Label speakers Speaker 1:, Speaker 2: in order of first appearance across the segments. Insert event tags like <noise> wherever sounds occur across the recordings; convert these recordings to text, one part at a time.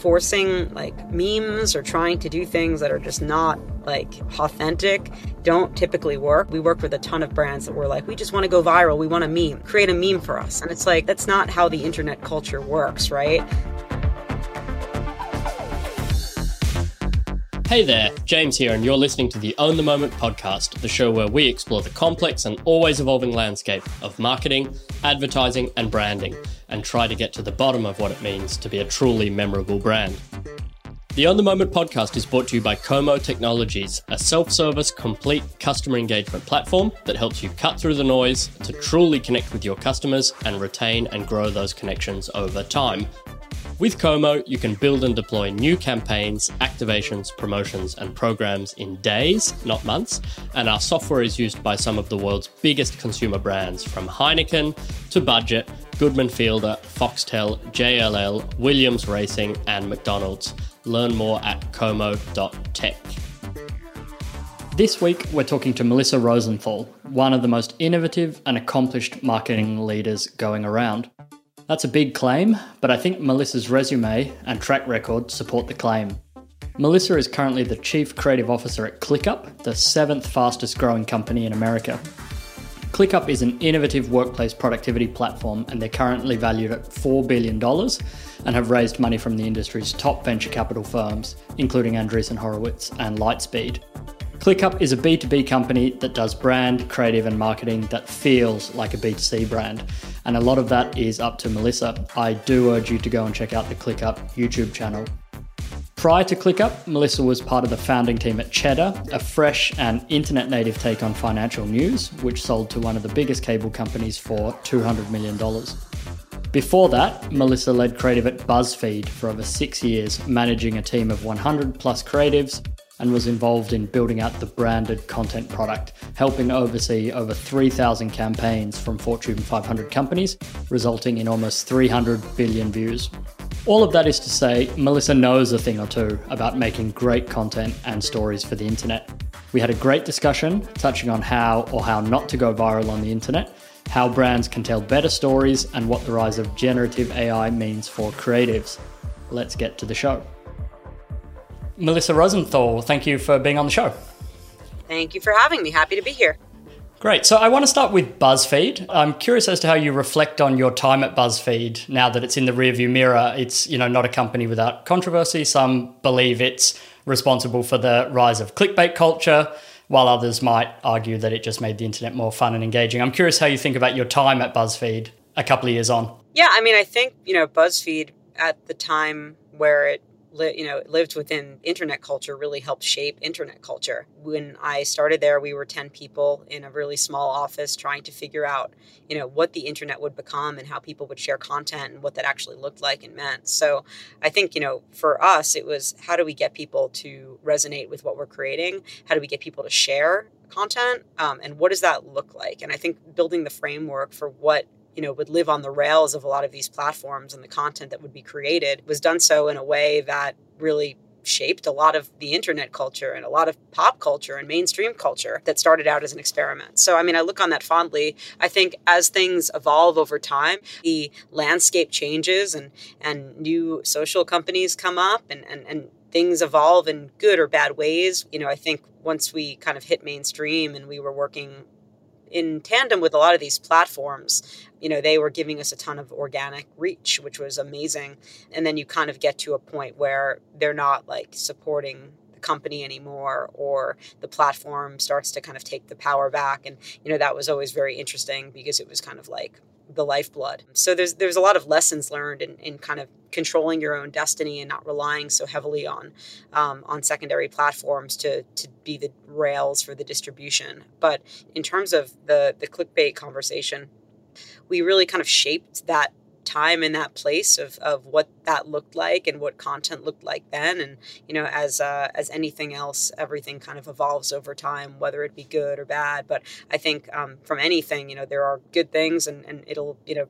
Speaker 1: forcing like memes or trying to do things that are just not like authentic don't typically work. We work with a ton of brands that were like, we just want to go viral. We want a meme. Create a meme for us. And it's like, that's not how the internet culture works, right?
Speaker 2: Hey there, James here, and you're listening to the Own the Moment podcast, the show where we explore the complex and always evolving landscape of marketing, advertising, and branding, and try to get to the bottom of what it means to be a truly memorable brand. The Own the Moment podcast is brought to you by Komo Technologies, a self service, complete customer engagement platform that helps you cut through the noise to truly connect with your customers and retain and grow those connections over time with Komo, you can build and deploy new campaigns, activations, promotions, and programs in days, not months. And our software is used by some of the world's biggest consumer brands, from Heineken to Budget, Goodman Fielder, Foxtel, JLL, Williams Racing, and McDonald's. Learn more at komo.tech. This week, we're talking to Melissa Rosenthal, one of the most innovative and accomplished marketing leaders going around. That's a big claim, but I think Melissa's resume and track record support the claim. Melissa is currently the Chief Creative Officer at ClickUp, the seventh fastest growing company in America. ClickUp is an innovative workplace productivity platform, and they're currently valued at $4 billion and have raised money from the industry's top venture capital firms, including Andreessen Horowitz and Lightspeed. ClickUp is a B2B company that does brand, creative, and marketing that feels like a B2C brand. And a lot of that is up to Melissa. I do urge you to go and check out the ClickUp YouTube channel. Prior to ClickUp, Melissa was part of the founding team at Cheddar, a fresh and internet native take on financial news, which sold to one of the biggest cable companies for $200 million. Before that, Melissa led creative at BuzzFeed for over six years, managing a team of 100 plus creatives and was involved in building out the branded content product, helping oversee over 3,000 campaigns from Fortune 500 companies, resulting in almost 300 billion views. All of that is to say, Melissa knows a thing or two about making great content and stories for the internet. We had a great discussion touching on how or how not to go viral on the internet, how brands can tell better stories, and what the rise of generative AI means for creatives. Let's get to the show. Melissa Rosenthal, thank you for being on the show.
Speaker 1: Thank you for having me. Happy to be here.
Speaker 2: Great. So I want to start with BuzzFeed. I'm curious as to how you reflect on your time at BuzzFeed now that it's in the rearview mirror. It's, you know, not a company without controversy. Some believe it's responsible for the rise of clickbait culture, while others might argue that it just made the internet more fun and engaging. I'm curious how you think about your time at BuzzFeed a couple of years on.
Speaker 1: Yeah, I mean, I think, you know, BuzzFeed at the time where it li- you know lived within internet culture really helped shape internet culture. When i started there we were 10 people in a really small office trying to figure out you know what the internet would become and how people would share content and what that actually looked like and meant. So i think you know for us it was how do we get people to resonate with what we're creating? How do we get people to share content? Um, and what does that look like? And i think building the framework for what you know would live on the rails of a lot of these platforms and the content that would be created was done so in a way that really shaped a lot of the internet culture and a lot of pop culture and mainstream culture that started out as an experiment. So, I mean, I look on that fondly. I think as things evolve over time, the landscape changes and, and new social companies come up and, and, and things evolve in good or bad ways. You know, I think once we kind of hit mainstream and we were working in tandem with a lot of these platforms, you know, they were giving us a ton of organic reach, which was amazing. And then you kind of get to a point where they're not like supporting company anymore or the platform starts to kind of take the power back. And, you know, that was always very interesting because it was kind of like the lifeblood. So there's there's a lot of lessons learned in, in kind of controlling your own destiny and not relying so heavily on um, on secondary platforms to to be the rails for the distribution. But in terms of the the clickbait conversation, we really kind of shaped that time in that place of, of what that looked like and what content looked like then. And you know as uh, as anything else everything kind of evolves over time whether it be good or bad. But i think um, from anything you know there are good things and, and it'll you know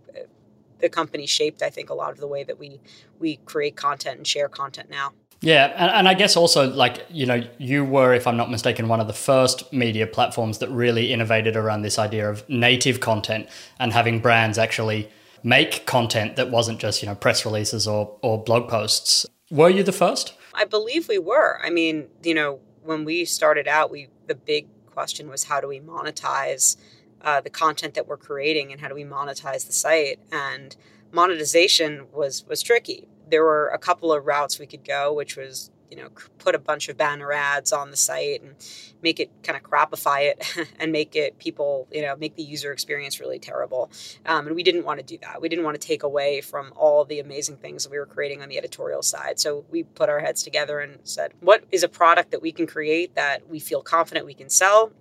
Speaker 1: the company shaped i think a lot of the way that we we create content and share content now.
Speaker 2: Yeah, and, and I guess also like you know you were, if I'm not mistaken, one of the first media platforms that really innovated around this idea of native content and having brands actually make content that wasn't just you know press releases or or blog posts. Were you the first?
Speaker 1: I believe we were. I mean, you know, when we started out, we the big question was how do we monetize uh, the content that we're creating and how do we monetize the site and monetization was was tricky there were a couple of routes we could go which was you know put a bunch of banner ads on the site and make it kind of crapify it <laughs> and make it people you know make the user experience really terrible. Um, and we didn't want to do that. We didn't want to take away from all the amazing things that we were creating on the editorial side. So we put our heads together and said what is a product that we can create that we feel confident we can sell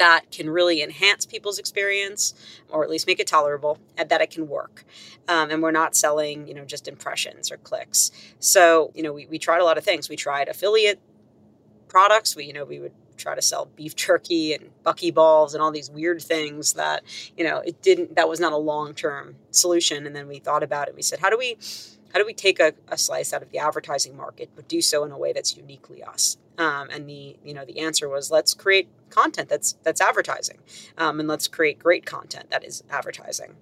Speaker 1: that can really enhance people's experience or at least make it tolerable and that it can work. Um, and we're not selling you know just impressions or clicks. So you know we, we tried a lot of things. We tried affiliate products. We you know we would try to sell beef jerky and buckyballs and all these weird things that you know it didn't that was not a long-term solution. And then we thought about it. We said how do we how do we take a, a slice out of the advertising market but do so in a way that's uniquely us um, and the you know the answer was let's create content that's that's advertising, um, and let's create great content that is advertising.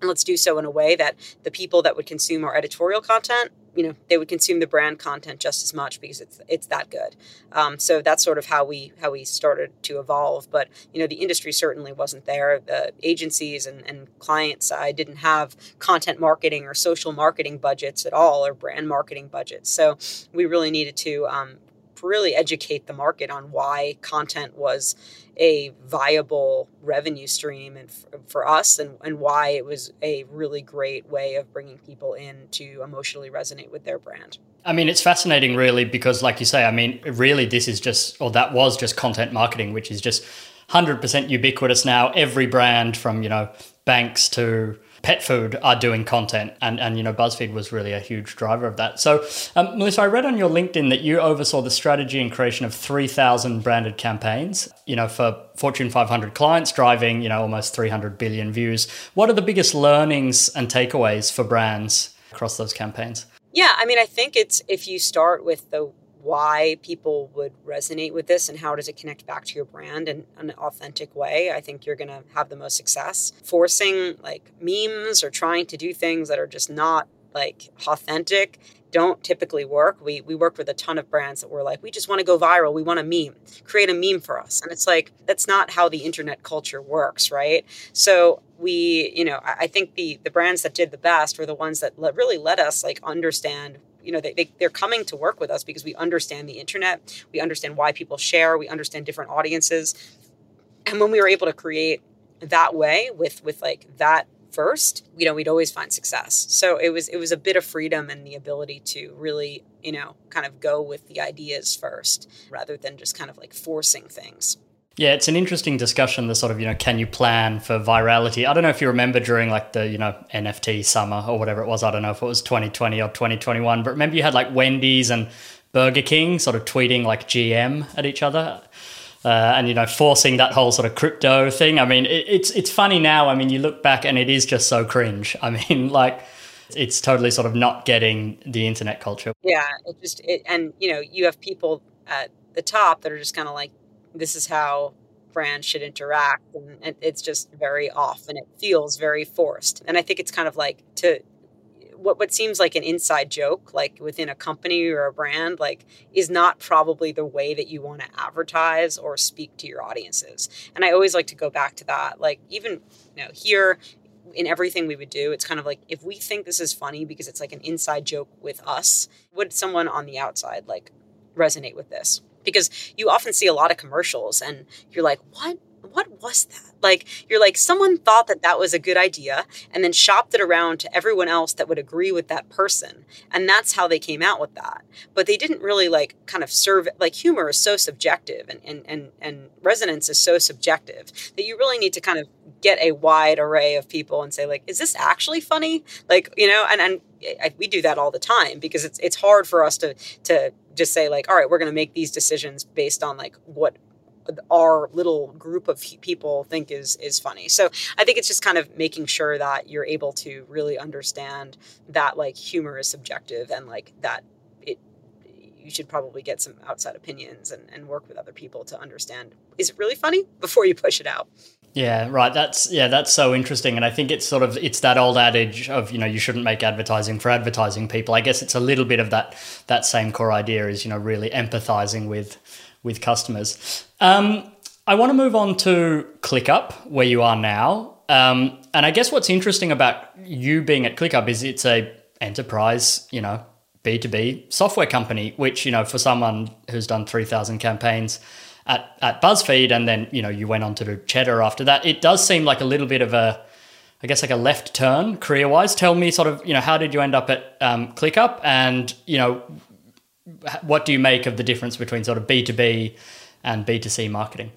Speaker 1: And let's do so in a way that the people that would consume our editorial content, you know, they would consume the brand content just as much because it's it's that good. Um, so that's sort of how we how we started to evolve. But you know, the industry certainly wasn't there. The agencies and, and client side didn't have content marketing or social marketing budgets at all, or brand marketing budgets. So we really needed to um, really educate the market on why content was a viable revenue stream and f- for us and, and why it was a really great way of bringing people in to emotionally resonate with their brand.
Speaker 2: I mean, it's fascinating, really, because, like you say, I mean, really, this is just, or that was just content marketing, which is just 100% ubiquitous now. Every brand from, you know, banks to pet food are doing content and, and you know buzzfeed was really a huge driver of that. So um, melissa i read on your linkedin that you oversaw the strategy and creation of 3000 branded campaigns you know for fortune 500 clients driving you know almost 300 billion views. What are the biggest learnings and takeaways for brands across those campaigns?
Speaker 1: Yeah i mean i think it's if you start with the why people would resonate with this and how does it connect back to your brand in an authentic way, I think you're going to have the most success. Forcing like memes or trying to do things that are just not like authentic don't typically work. We we work with a ton of brands that were like, we just want to go viral. We want a meme. Create a meme for us. And it's like that's not how the internet culture works, right? So we, you know, I think the the brands that did the best were the ones that really let us like understand you know they, they, they're coming to work with us because we understand the internet. We understand why people share. We understand different audiences. And when we were able to create that way with with like that first you know we'd always find success. So it was it was a bit of freedom and the ability to really you know kind of go with the ideas first rather than just kind of like forcing things
Speaker 2: yeah, it's an interesting discussion. The sort of you know, can you plan for virality? I don't know if you remember during like the you know NFT summer or whatever it was. I don't know if it was 2020 or 2021, but remember you had like Wendy's and Burger King sort of tweeting like GM at each other. Uh, and you know, forcing that whole sort of crypto thing. I mean, it, it's it's funny now. I mean, you look back and it is just so cringe. I mean, <laughs> like it's totally sort of not getting the internet culture.
Speaker 1: Yeah, it just it, and you know, you have people at the top that are just kind of like, this is how brands should interact and it's just very off and it feels very forced. And i think it's kind of like to what what seems like an inside joke like within a company or a brand like is not probably the way that you want to advertise or speak to your audiences. And i always like to go back to that like even you know here in everything we would do it's kind of like if we think this is funny because it's like an inside joke with us would someone on the outside like resonate with this because you often see a lot of commercials and you're like, what? What was that? Like, you're like, someone thought that that was a good idea and then shopped it around to everyone else that would agree with that person. And that's how they came out with that. But they didn't really like kind of serve, like, humor is so subjective and, and, and, and resonance is so subjective that you really need to kind of get a wide array of people and say, like, is this actually funny? Like, you know, and, and I, we do that all the time because it's, it's hard for us to, to, just say like all right we're going to make these decisions based on like what our little group of people think is is funny. So I think it's just kind of making sure that you're able to really understand that like humor is subjective and like that it you should probably get some outside opinions and, and work with other people to understand is it really funny before you push it out.
Speaker 2: Yeah, right. That's yeah, that's so interesting, and I think it's sort of it's that old adage of you know you shouldn't make advertising for advertising people. I guess it's a little bit of that that same core idea is you know really empathizing with with customers. Um, I want to move on to ClickUp, where you are now, um, and I guess what's interesting about you being at ClickUp is it's a enterprise, you know, B two B software company, which you know for someone who's done three thousand campaigns at, at BuzzFeed, and then you know you went on to do Cheddar after that. It does seem like a little bit of a, I guess like a left turn career wise. Tell me sort of you know how did you end up at um, ClickUp, and you know what do you make of the difference between sort of B two B and B two C marketing?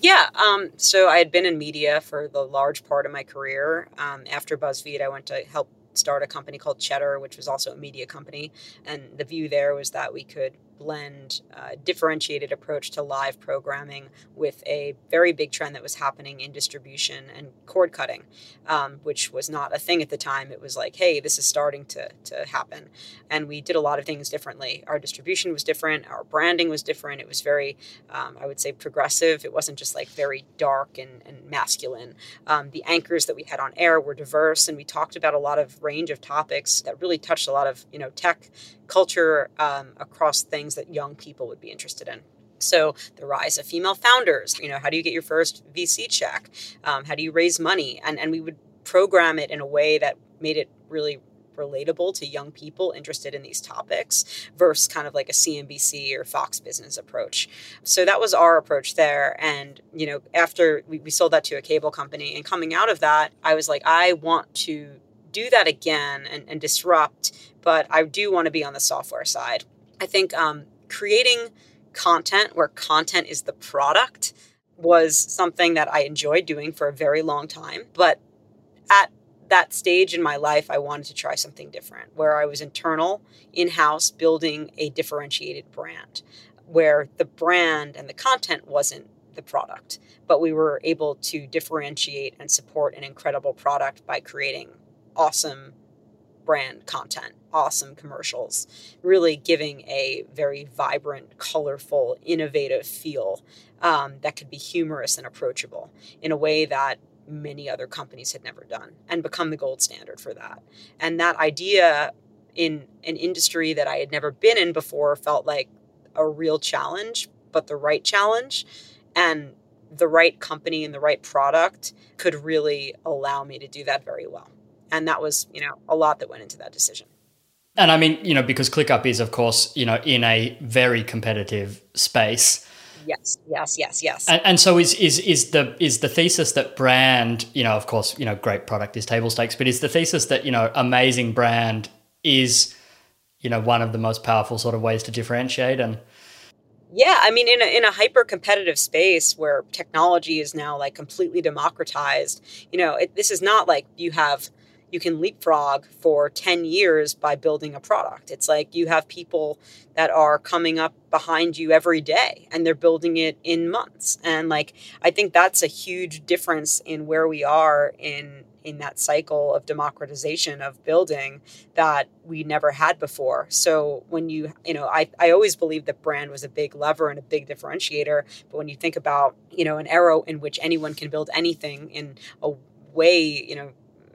Speaker 1: Yeah, um, so I had been in media for the large part of my career. Um, after BuzzFeed, I went to help start a company called Cheddar, which was also a media company. And the view there was that we could blend a differentiated approach to live programming with a very big trend that was happening in distribution and cord cutting, um, which was not a thing at the time. It was like, hey, this is starting to, to happen. And we did a lot of things differently. Our distribution was different, our branding was different. It was very, um, I would say, progressive. It wasn't just like very dark and, and masculine. Um, the anchors that we had on air were diverse, and we talked about a lot of range of topics that really touched a lot of, you know, tech culture um, across things that young people would be interested in. So the rise of female founders, you know, how do you get your first VC check? Um, how do you raise money? And and we would program it in a way that made it really relatable to young people interested in these topics versus kind of like a CNBC or Fox business approach. So that was our approach there. And, you know, after we, we sold that to a cable company and coming out of that, I was like, I want to do that again and, and disrupt, but I do want to be on the software side. I think um, creating content where content is the product was something that I enjoyed doing for a very long time. But at that stage in my life, I wanted to try something different where I was internal, in house, building a differentiated brand where the brand and the content wasn't the product, but we were able to differentiate and support an incredible product by creating awesome brand content, awesome commercials, really giving a very vibrant, colorful, innovative feel um, that could be humorous and approachable in a way that many other companies had never done and become the gold standard for that. And that idea in an industry that I had never been in before felt like a real challenge, but the right challenge. And the right company and the right product could really allow me to do that very well and that was you know a lot that went into that decision.
Speaker 2: And i mean you know because clickup is of course you know in a very competitive space.
Speaker 1: Yes yes yes yes.
Speaker 2: And, and, so is is is the is the thesis that brand you know of course you know great product is table stakes but is the thesis that you know amazing brand is you know one of the most powerful sort of ways to differentiate? And
Speaker 1: yeah, I mean, in a, in a hyper competitive space where technology is now like completely democratized, you know, it, this is not like you have you can leapfrog for 10 years by building a product. It's like you have people that are coming up behind you every day and they're building it in months. And like I think that's a huge difference in where we are in in that cycle of democratization of building that we never had before. So when you, you know, I, I always believed that brand was a big lever and a big differentiator. But when you think about, you know, an era in which anyone can build anything in a way, you know,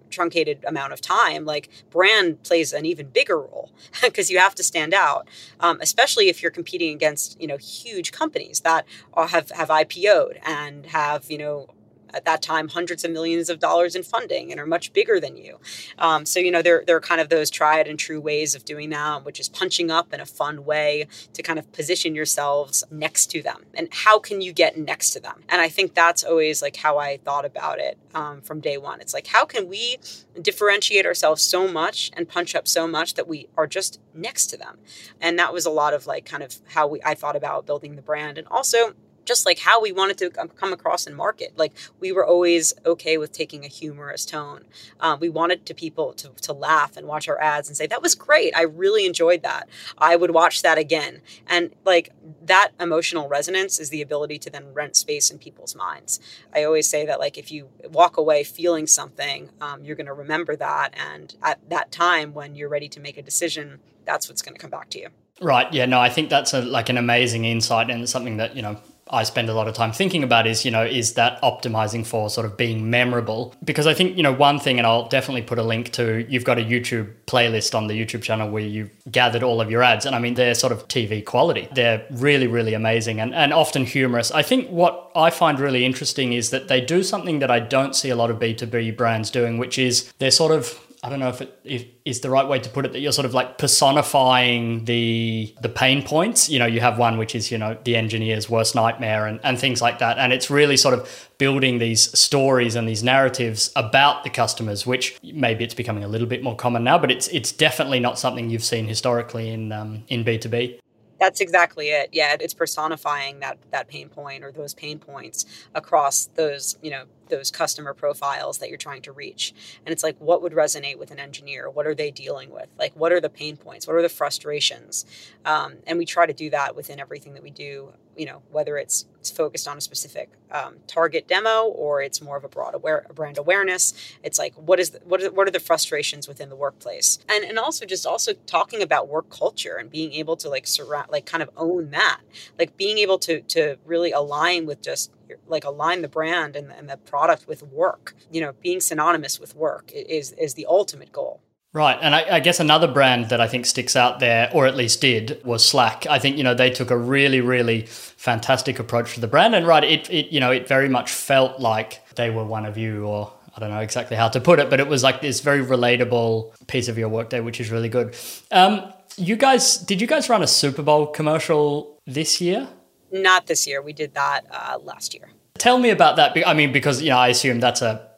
Speaker 1: truncated amount of time, like brand plays an even bigger role <laughs> because you have to stand out, um, especially if you're competing against you know huge companies that have have IPO'd and have you know at that time hundreds of millions of dollars in funding and are much bigger than you. Um, so you know there there are kind of those tried and true ways of doing that, which is punching up in a fun way to kind of position yourselves next to them. And how can you get next to them? And I think that's always like how I thought about it um, from day one. It's like how can we differentiate ourselves so much and punch up so much that we are just next to them? And that was a lot of like kind of how we I thought about building the brand and also just like how we wanted to come across and market. Like we were always okay with taking a humorous tone. Um, we wanted to people to, to laugh and watch our ads and say, that was great. I really enjoyed that. I would watch that again. And like that emotional resonance is the ability to then rent space in people's minds. I always say that like if you walk away feeling something, um, you're going to remember that. And at that time when you're ready to make a decision, that's what's going to come back to you.
Speaker 2: Right. Yeah. No, I think that's a, like an amazing insight and something that, you know, I spend a lot of time thinking about is, you know, is that optimizing for sort of being memorable? Because I think, you know, one thing, and I'll definitely put a link to, you've got a YouTube playlist on the YouTube channel where you've gathered all of your ads. And I mean, they're sort of TV quality. They're really, really amazing and, and often humorous. I think what I find really interesting is that they do something that I don't see a lot of B2B brands doing, which is they're sort of I don't know if it if, is the right way to put it that you're sort of like personifying the the pain points. You know, you have one which is you know the engineer's worst nightmare and and things like that, and it's really sort of building these stories and these narratives about the customers, which maybe it's becoming a little bit more common now, but it's it's definitely not something you've seen historically in um, in B two B.
Speaker 1: That's exactly it. Yeah, it's personifying that that pain point or those pain points across those, you know, those customer profiles that you're trying to reach. And it's like what would resonate with an engineer? What are they dealing with? Like what are the pain points? What are the frustrations? Um, and we try to do that within everything that we do, you know, whether it's it's focused on a specific um, target demo or it's more of a broad aware brand awareness. It's like what is the, what are what are the frustrations within the workplace, and and also just also talking about work culture and being able to like surround like kind of own that, like being able to to really align with just like align the brand and, and the product with work. You know, being synonymous with work is is the ultimate goal.
Speaker 2: Right. And I, I, guess another brand that I think sticks out there, or at least did, was Slack. I think, you know, they took a really, really fantastic approach to the brand. And right, it, it you know, it very much felt like they were one of you, or I don't know exactly how to put it, but it was like this very relatable piece of your workday, which is really good. Um, you guys, did you guys run a Super Bowl commercial this year?
Speaker 1: Not this year. We did that uh, last year.
Speaker 2: Tell me about that. I mean, because, you know, I assume that's a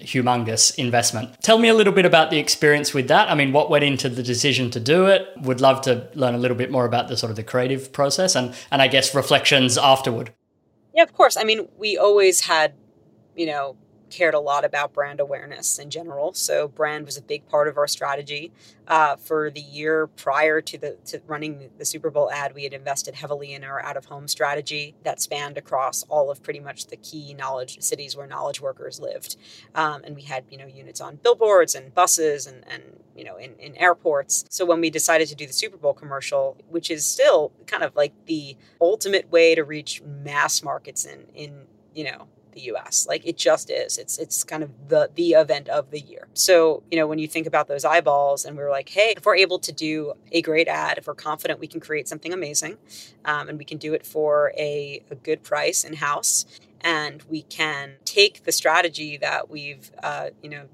Speaker 2: humongous investment. Tell me a little bit about the experience with that. I mean, what went into the decision to do it? Would love to learn a little bit more about the sort of the creative process and and I guess reflections afterward.
Speaker 1: Yeah, of course. I mean, we always had, you know, cared a lot about brand awareness in general. So brand was a big part of our strategy. Uh, for the year prior to the to running the Super Bowl ad, we had invested heavily in our out of home strategy that spanned across all of pretty much the key knowledge cities where knowledge workers lived, um, and we had you know units on billboards and buses and and you know in, in airports. So when we decided to do the Super Bowl commercial, which is still kind of like the ultimate way to reach mass markets in in you know the US. Like it just is. It's it's kind of the the event of the year. So, you know, when you think about those eyeballs and we're like, hey, if we're able to do a great ad, if we're confident we can create something amazing, um, and we can do it for a, a good price in house, and we can take the strategy that we've uh, you know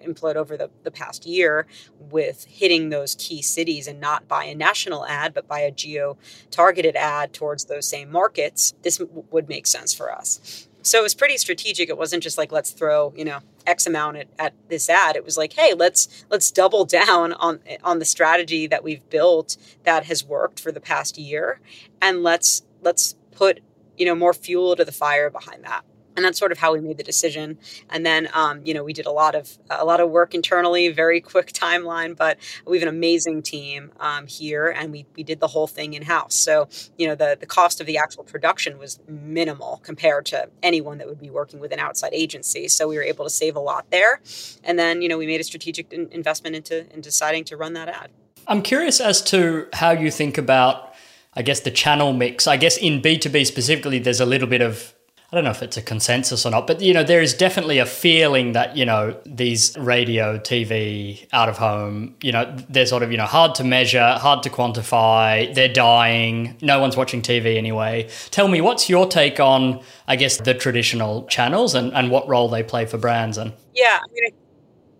Speaker 1: employed over the, the past year with hitting those key cities and not by a national ad, but by a geo targeted ad towards those same markets, this w- would make sense for us. So it was pretty strategic. It wasn't just like let's throw you know X amount at, at this ad. It was like, hey, let's let's double <laughs> down on on the strategy that we've built that has worked for the past year, and let's let's put you know more fuel to the fire behind that and that's sort of how we made the decision. And then um, you know we did a lot of a lot of work internally very <laughs> quick timeline but we have an amazing team um, here and we, we did the whole thing in house so you know the, the cost of the actual production was minimal compared to anyone that would be working with an outside agency. So we were able to save a lot there. And then you know we made a strategic in- investment into in deciding to run that ad.
Speaker 2: I'm curious as to how you think about I guess the channel mix. I guess in B2B specifically, there's a little bit of I don't know if it's a consensus or not, but you know, there is definitely a feeling that, you know, these radio, TV, out of home, you know, they're sort of, you know, hard to measure, hard to quantify, they're dying, no one's watching TV anyway. Tell me, what's your take on, I guess, the traditional channels and, and what role they play for brands? And
Speaker 1: yeah, I mean,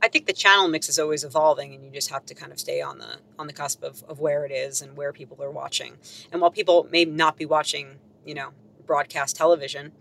Speaker 1: I think the channel mix is always evolving, and you just have to kind of stay on the on the cusp of, of where it is and where people are watching. And while people may not be watching, you know, broadcast television,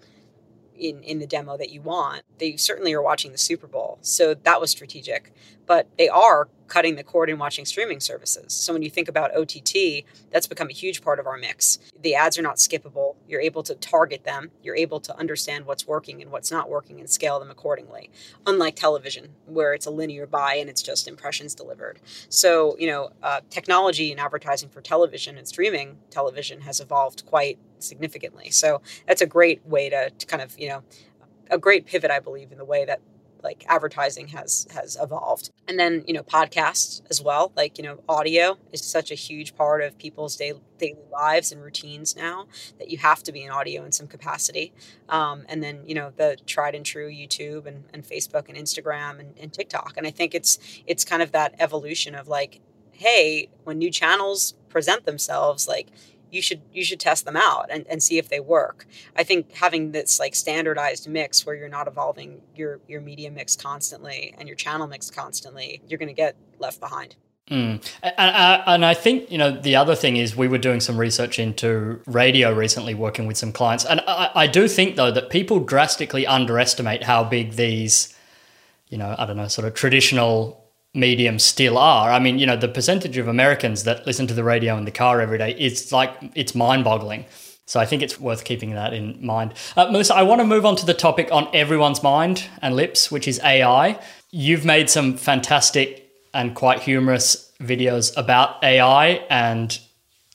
Speaker 1: in in the demo that you want. They certainly are watching the Super Bowl, so that was strategic. But they are cutting the cord and watching streaming services. So when you think about OTT, that's become a huge part of our mix. The ads are not skippable. You're able to target them. You're able to understand what's working and what's not working and scale them accordingly. Unlike television, where it's a linear buy and it's just impressions delivered. So you know, uh, technology and advertising for television and streaming television has evolved quite significantly. So that's a great way to, to kind of you know a great pivot, I believe, in the way that like advertising has has evolved. And then you know podcasts as well like you know audio is such a huge part of people's daily daily lives and routines now that you have to be in audio in some capacity. Um, and then you know the tried and true youtube and, and facebook and instagram and, and tiktok. And i think it's it's kind of that evolution of like hey when new channels present themselves like you should you should test them out and, and see if they work i think having this like standardized mix where you're not evolving your your media mix constantly and your channel mix constantly you're going to get left behind
Speaker 2: Mm. And, and, I think, you know, the other thing is we were doing some research into radio recently, working with some clients. And I, I do think, though, that people drastically underestimate how big these, you know, I don't know, sort of traditional mediums still are. I mean, you know, the percentage of Americans that listen to the radio in the car every day is like, it's mind boggling. So I think it's worth keeping that in mind. Uh, Melissa, I want to move on to the topic on everyone's mind and lips, which is AI. You've made some fantastic and quite humorous videos about AI and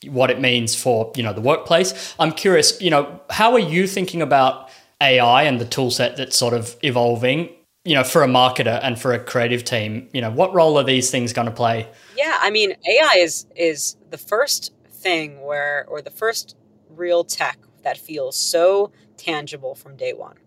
Speaker 2: what it means for, you know, the workplace. I'm curious, you know, how are you thinking about AI and the tool set that's sort of evolving you know, for a marketer and for a creative team, you know, what role are these things going to play?
Speaker 1: Yeah, I mean, AI is is the first thing where or the first real tech that feels so tangible from day one.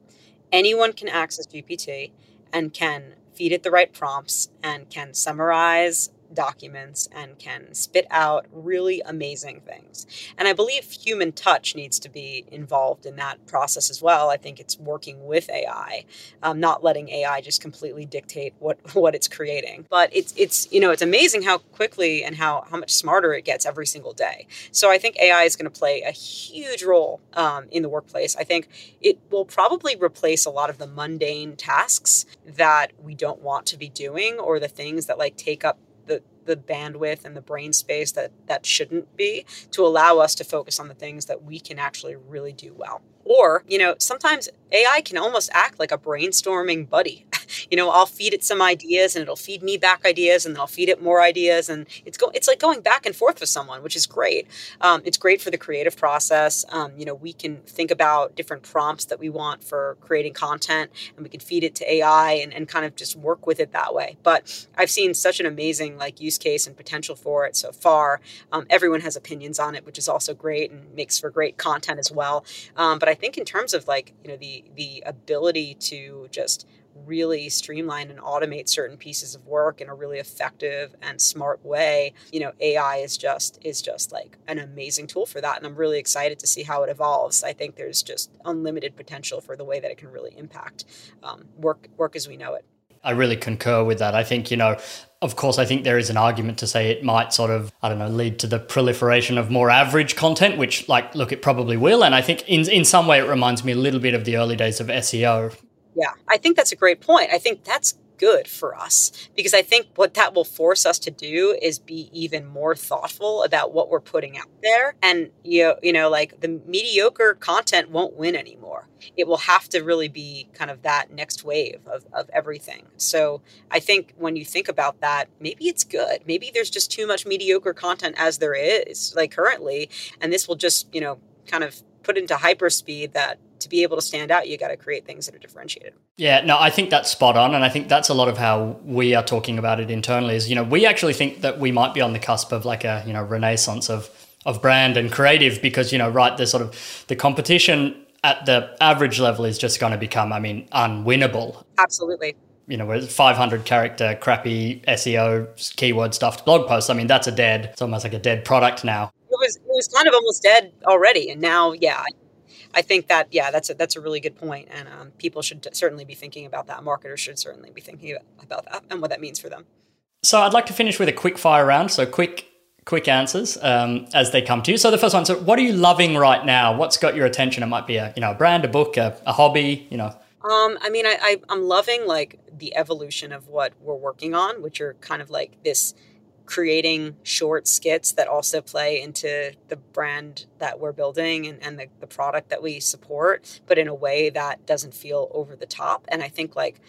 Speaker 1: Anyone can access GPT and can feed it the right prompts and can summarize documents and can spit out really amazing things. And I believe human touch needs to be involved in that process as well. I think it's working with AI, um, not letting AI just completely dictate what <laughs> what it's creating. But it's it's you know it's amazing how quickly and how how much smarter it gets every single day. So I think AI is going to play a huge role um, in the workplace. I think it will probably replace a lot of the mundane tasks that we don't want to be doing or the things that like take up the the bandwidth and the brain space that that shouldn't be to allow us to focus on the things that we can actually really do well. Or you know sometimes ai can almost act like a brainstorming buddy <laughs> you know, I'll feed it some ideas and it'll feed me back ideas and then I'll feed it more ideas. And it's go, it's like going back and forth with someone, which is great. Um, it's great for the creative process. Um, you know, we can think about different prompts that we want for creating content and we can feed it to AI and, and kind of just work with it that way. But I've seen such an amazing like use case and potential for it so far. Um, everyone has opinions on it, which is also great and makes for great content as well. Um, but I think in terms of like, you know, the, the ability to just really streamline and automate certain pieces of work in a really effective and smart way. You know ai is just is just like an amazing tool for that and i'm really excited to see how it evolves. I think there's just unlimited potential for the way that it can really impact um, work work as we know it
Speaker 2: I really concur with that. I think, you know, of course, I think there is an argument to say it might sort of, I don't know, lead to the proliferation of more average content, which, like, look, it probably will. And I think in, in some way it reminds me a little bit of the early days of SEO,
Speaker 1: yeah, I think that's a great point. I think that's good for us because I think what that will force us to do is be even more thoughtful about what we're putting out there. And you know, you know, like the mediocre content won't win anymore. It will have to really be kind of that next wave of, of everything. So I think when you think about that, maybe it's good. Maybe there's just too much mediocre content as there is, like currently, and this will just, you know, kind of put into hyperspeed that to be able to stand out, you got to create things that are differentiated.
Speaker 2: Yeah, no, I think that's spot on. And I think that's a lot of how we are talking about it internally is, you know, we actually think that we might be on the cusp of like a, you know, renaissance of, of brand and creative because, you know, right, the sort of the competition at the average level is just going to become, I mean, unwinnable.
Speaker 1: Absolutely.
Speaker 2: You know, with 500 character, crappy SEO, keyword stuffed blog posts. I mean, that's a dead, it's almost like a dead product now.
Speaker 1: It was, it was kind of almost dead already. And now, yeah, I think that yeah, that's a, that's a really good point, and um, people should certainly be thinking about that. Marketers should certainly be thinking about that and what that means for them.
Speaker 2: So I'd like to finish with a quick fire round. So quick quick answers um, as they come to you. So the first one. So what are you loving right now? What's got your attention? It might be a you know a brand, a book, a, a hobby. You know.
Speaker 1: Um, I mean, I, I I'm loving like the evolution of what we're working on, which are kind of like this creating short skits that also play into the brand that we're building and, and the, the product that we support, but in a way that doesn't feel over the top. And I think like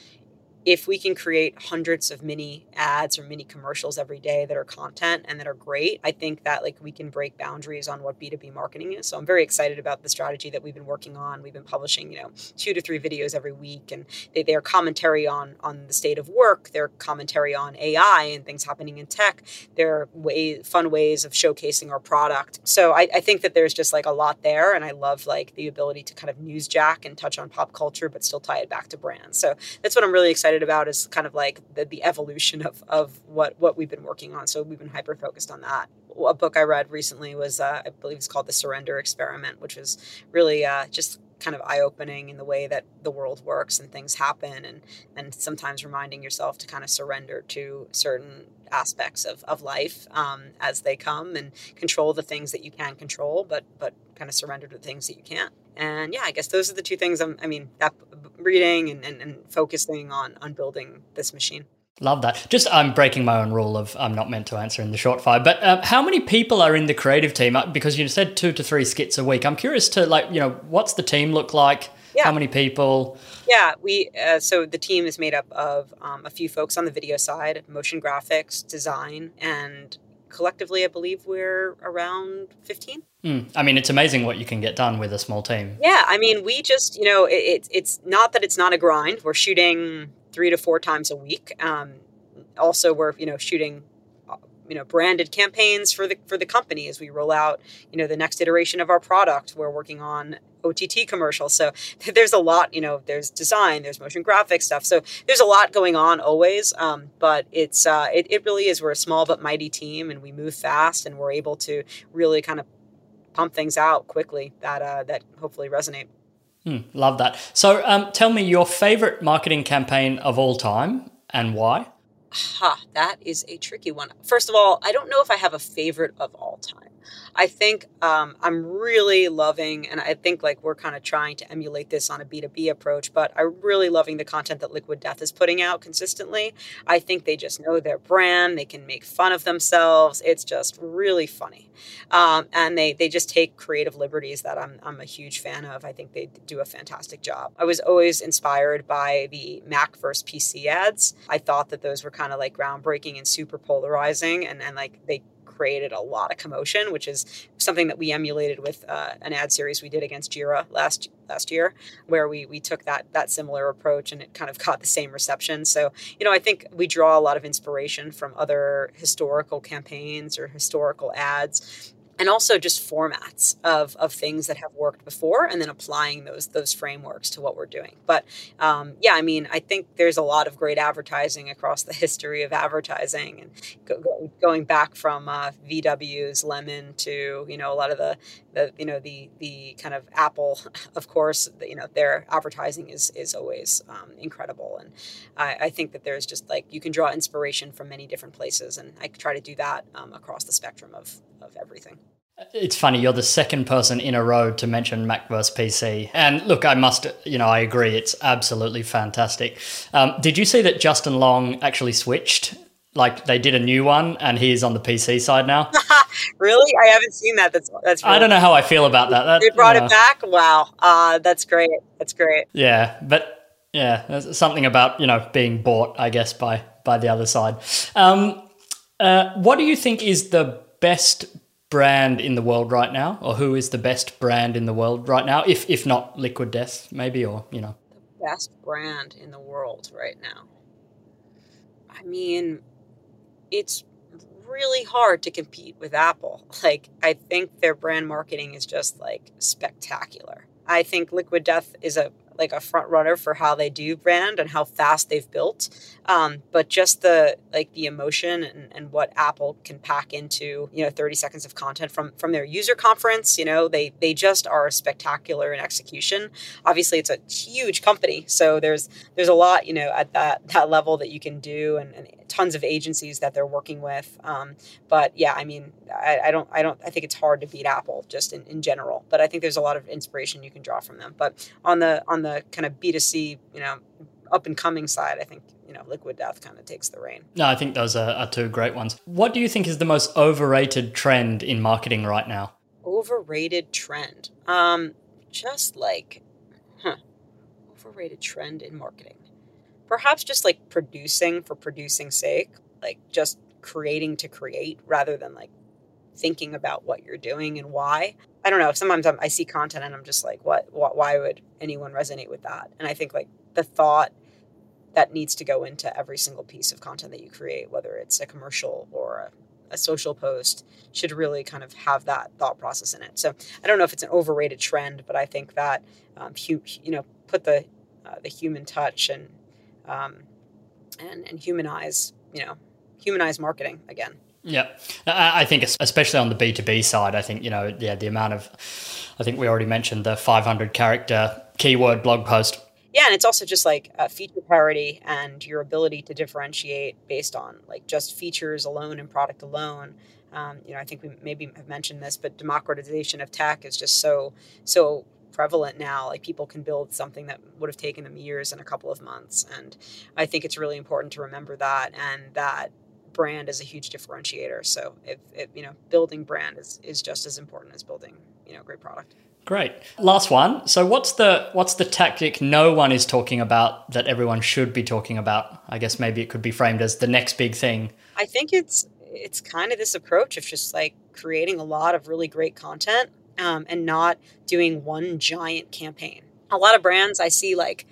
Speaker 1: if we can create hundreds of mini ads or mini commercials every day that are content and that are great, I think that like we can break boundaries on what B2B marketing is. So I'm very excited about the strategy that we've been working on. We've been publishing, you know, two to three videos every week and they, they are commentary on on the state of work, their commentary on AI and things happening in tech, their way fun ways of showcasing our product. So I, I think that there's just like a lot there and I love like the ability to kind of newsjack and touch on pop culture but still tie it back to brands. So that's what I'm really excited excited about is kind of like the, the evolution of, of what, what we've been working on. So we've been hyper focused on that. A book I read recently was, uh, I believe it's called The Surrender Experiment, which was really uh, just kind of eye opening in the way that the world works and things happen and and sometimes reminding yourself to kind of surrender to certain aspects of, of life um, as they come and control the things that you can control but but kind of surrender to the things that you can't and yeah i guess those are the two things I'm, i mean that reading and, and, and focusing on on building this machine.
Speaker 2: Love that. Just I'm breaking my own rule of I'm not meant to answer in the short fire. But uh, how many people are in the creative team? Uh, because you said two to three skits a week. I'm curious to like you know what's the team look like? Yeah. How many people?
Speaker 1: Yeah, we uh, so the team is made up of um, a few folks on the video side, motion graphics, design, and collectively, I believe we're around 15.
Speaker 2: Mm. I mean, it's amazing what you can get done with a small team.
Speaker 1: Yeah, I mean, we just, you know, it, it, it's not that it's not a grind. We're shooting three to four times a week. Um, also, we're, you know, shooting you know branded campaigns for the for the company as we roll out you know the next iteration of our product we're working on OTT commercials. So <laughs> there's a lot, you know, there's design, there's motion graphics stuff. So there's a lot going on always. Um, but it's, uh, it, it really is, we're a small but mighty team and we move fast and we're able to really kind of pump things out quickly that, uh, that hopefully resonate.
Speaker 2: Hmm, love that. So um, tell me your favorite marketing campaign of all time and why?
Speaker 1: Ha, that is a tricky one. First of all, I don't know if I have a favorite of all time. I think um, I'm really loving, and I think like we're kind of trying to emulate this on a B2B approach, but I'm really loving the content that Liquid Death is putting out consistently. I think they just know their brand, they can make fun of themselves. It's just really funny. Um, and they, they just take creative liberties that I'm, I'm a huge fan of. I think they do a fantastic job. I was always inspired by the Mac versus PC ads. I thought that those were kind of like groundbreaking and super polarizing, and, and like they created a lot of commotion, which is something that we emulated with uh, an ad series we did against Jira last last year, where we we took that that similar approach and it kind of got the same reception. So you know, I think we draw a lot of inspiration from other historical campaigns or historical ads and also just formats of, of things that have worked before and then applying those those frameworks to what we're doing. But um, yeah i mean i think there's a lot of great advertising across the history of advertising and go, go, going back from uh, vw's lemon to you know a lot of the, the you know the the kind of apple of course you know their advertising is is always um, incredible. And I, I, think that there's just like you can draw inspiration from many different places and i try to do that um, across the spectrum of of everything
Speaker 2: it's funny, you're the second person in a row to mention Mac vs. PC. And look, I must, you know, I agree, it's absolutely fantastic. Um, did you see that Justin Long actually switched? Like they did a new one and he's on the PC side now? <laughs>
Speaker 1: really? I haven't seen that. That's, that's
Speaker 2: really I don't know how I feel about that. that
Speaker 1: they brought it back? Wow. Uh, that's great. That's great.
Speaker 2: Yeah. But yeah, there's something about, you know, being bought, I guess, by, by the other side. Um, uh, what do you think is the best brand in the world right now, or who is the best brand in the world right now? If if not Liquid Death, maybe, or you know,
Speaker 1: the best brand in the world right now. I mean, it's really hard to compete with Apple. <laughs> Like, I think their brand marketing is just like spectacular. I think Liquid Death is a like a front runner for how they do brand and how fast they've built. Um, but just the like the emotion and, and what Apple can pack into you know 30 seconds of content from from their user conference. You know they they just are spectacular in execution. Obviously, it's a huge company, so there's there's a lot you know at that that level that you can do and, and tons of agencies that they're working with. Um, but yeah, I mean, I, I, don't, I don't, I think it's hard to beat Apple just in, in general. But I think there's a lot of inspiration you can draw from them. But on the on the kind of B two C, you know, up and coming side, I think you know, Liquid Death kind of takes the reign.
Speaker 2: No, I think those are, are two great ones. What do you think is the most overrated trend in marketing right now?
Speaker 1: Overrated trend, um, just like, huh, overrated trend in marketing. perhaps just like producing for producing sake, like just creating to create rather than like thinking about what you're doing and why. I don't know. Sometimes I'm, i see content and I'm just like, what, what, why would anyone resonate with that? And I think like the thought that needs to go into every single piece of content that you create, whether it's a commercial or a, a social post, should really kind of have that thought process in it. So I don't know if it's an overrated trend, but I think that um, you, you know put the uh, the human touch and um, and and humanize you know humanize marketing again.
Speaker 2: Yeah, I think especially on the B two B side, I think you know yeah the amount of I think we already mentioned the 500 character keyword blog post.
Speaker 1: Yeah, and it's also just like feature parity and your ability to differentiate based on like just features alone and product alone. Um, you know, I think we maybe have mentioned this, but democratization of tech is just so so prevalent now. Like people can build something that would have taken them years in a couple of months. And I think it's really important to remember that and that brand is a huge differentiator. So if, if you know, building brand is, is just as important as building, you know, a great product.
Speaker 2: Great. Last one. So what's the what's the tactic no one is talking about that everyone should be talking about? I guess maybe it could be framed as the next big thing.
Speaker 1: I think it's it's kind of this approach of just like creating a lot of really great content um, and not doing one giant campaign. A lot of brands I see like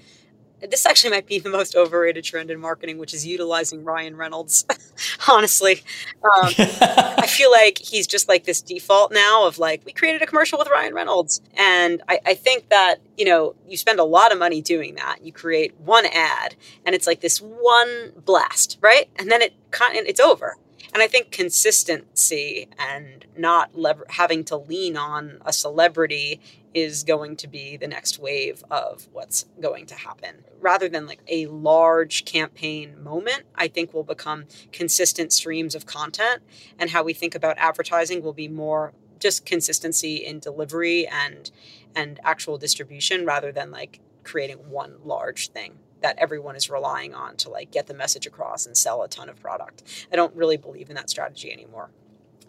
Speaker 1: this actually might be the most overrated trend in marketing, which is utilizing Ryan Reynolds. <laughs> Honestly, um, <laughs> I feel like he's just like this default now of like, we created a commercial with Ryan Reynolds. And I, I think that, you know, you spend a lot of money doing that. You create one ad and it's like this one blast, right? And then it it's over. And I think consistency and not lever- having to lean on a celebrity is going to be the next wave of what's going to happen. Rather than like a large campaign moment, I think will become consistent streams of content. And how we think about advertising will be more just consistency in delivery and and actual distribution rather than like creating one large thing that everyone is relying on to like get the message across and sell a ton of product. I don't really believe in that strategy anymore.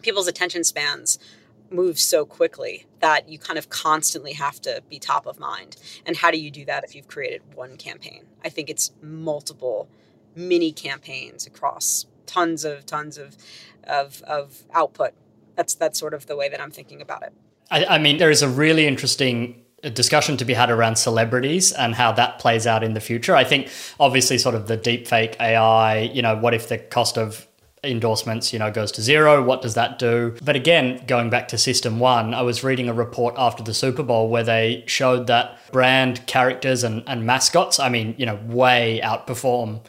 Speaker 1: People's attention spans move so quickly that you kind of constantly have to be top of mind. And how do you do that if you've created one campaign? I think it's multiple mini campaigns across tons of tons of of, of output. That's that's sort of the way that I'm thinking about it.
Speaker 2: I, I mean, there is a really interesting uh, discussion to be had around celebrities and how that plays out in the future. I think obviously sort of the deep fake AI, you know, what if the cost of endorsements, you know, goes to zero? What does that do? But again, going back to system one, I was reading a report after the Super Bowl where they showed that brand characters and, and mascots, I mean, you know, way outperform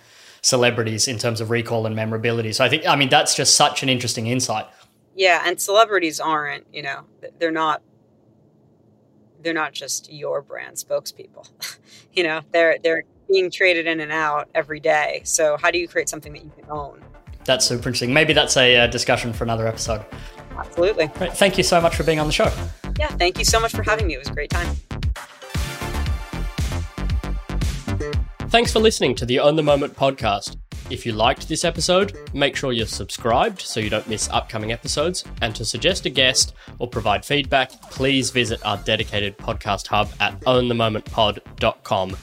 Speaker 2: celebrities in terms of recall and memorability. So I think, I mean, that's just such an interesting insight.
Speaker 1: Yeah, and celebrities aren't, you know, they're not they're not just your brand spokespeople. <laughs> you know, they're they're being traded in and out every day. So how do you create something that you can own?
Speaker 2: That's super interesting. Maybe that's a uh, discussion for another episode.
Speaker 1: Absolutely.
Speaker 2: Great. Thank you so much for being on the show.
Speaker 1: Yeah, thank you so much for having me. It was a great time.
Speaker 3: Thanks for listening to the Own the Moment podcast. If you liked this episode, make sure you're subscribed so you don't miss upcoming episodes. And to suggest a guest or provide feedback, please visit our dedicated podcast hub at ownthemomentpod.com.